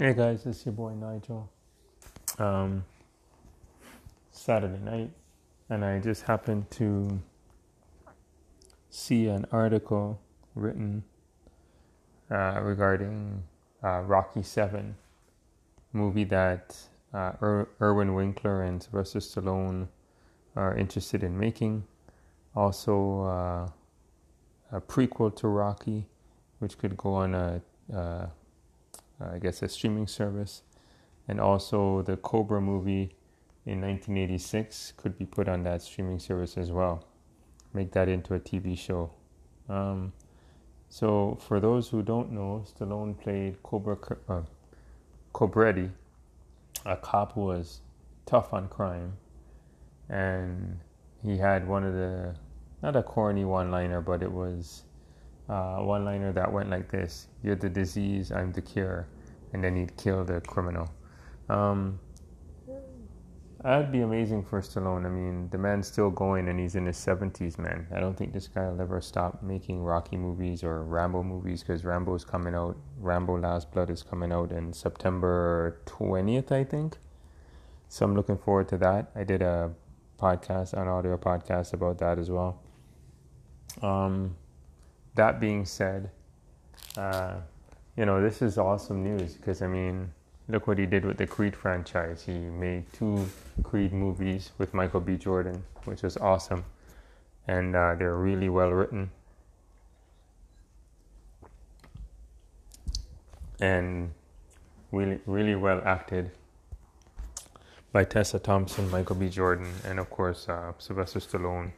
Hey guys, it's your boy Nigel. Um, Saturday night, and I just happened to see an article written uh, regarding uh, Rocky Seven, movie that uh, er- Irwin Winkler and Sylvester Stallone are interested in making. Also, uh, a prequel to Rocky, which could go on a uh, I guess a streaming service, and also the Cobra movie in 1986 could be put on that streaming service as well. Make that into a TV show. Um, so for those who don't know, Stallone played Cobra uh, Cobretti, a cop who was tough on crime, and he had one of the not a corny one-liner, but it was uh, one liner that went like this You're the disease, I'm the cure. And then he'd kill the criminal. Um, that'd be amazing for Stallone. I mean, the man's still going and he's in his 70s, man. I don't think this guy will ever stop making Rocky movies or Rambo movies because Rambo is coming out. Rambo Last Blood is coming out in September 20th, I think. So I'm looking forward to that. I did a podcast, an audio podcast about that as well. Um, that being said, uh, you know, this is awesome news because, I mean, look what he did with the Creed franchise. He made two Creed movies with Michael B. Jordan, which was awesome. And uh, they're really well written. And really, really well acted by Tessa Thompson, Michael B. Jordan, and of course, uh, Sylvester Stallone,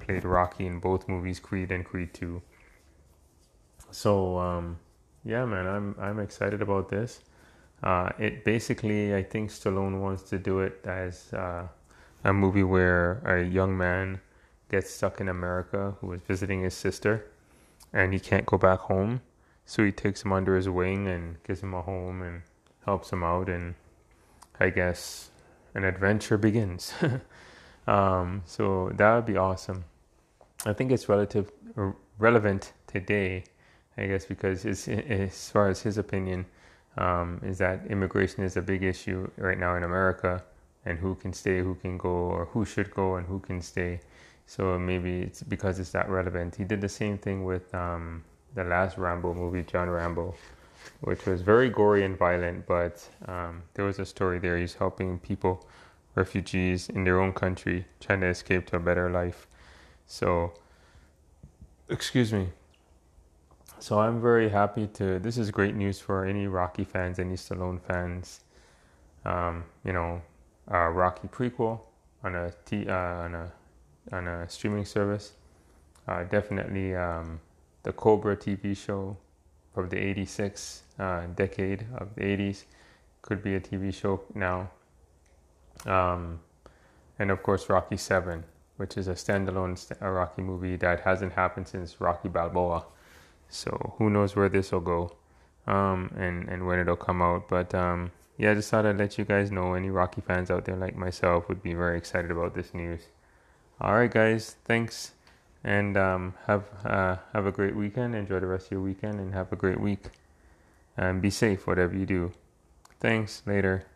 played Rocky in both movies, Creed and Creed 2 so um, yeah, man, I'm I'm excited about this. Uh, it basically, I think Stallone wants to do it as uh, a movie where a young man gets stuck in America who is visiting his sister, and he can't go back home. So he takes him under his wing and gives him a home and helps him out, and I guess an adventure begins. um, so that would be awesome. I think it's relative relevant today I guess because as far as his opinion um, is that immigration is a big issue right now in America, and who can stay, who can go, or who should go and who can stay. So maybe it's because it's that relevant. He did the same thing with um, the last Rambo movie, John Rambo, which was very gory and violent, but um, there was a story there. He's helping people, refugees in their own country, trying to escape to a better life. So, excuse me. So I'm very happy to. This is great news for any Rocky fans, any Stallone fans. Um, you know, a Rocky prequel on a t uh, on a on a streaming service. Uh, definitely um, the Cobra TV show from the '86 uh, decade of the '80s could be a TV show now. Um, and of course, Rocky Seven, which is a standalone st- Rocky movie that hasn't happened since Rocky Balboa. So who knows where this will go, um, and and when it'll come out. But um, yeah, I just thought I'd let you guys know. Any Rocky fans out there like myself would be very excited about this news. All right, guys, thanks, and um, have uh, have a great weekend. Enjoy the rest of your weekend, and have a great week. And be safe, whatever you do. Thanks. Later.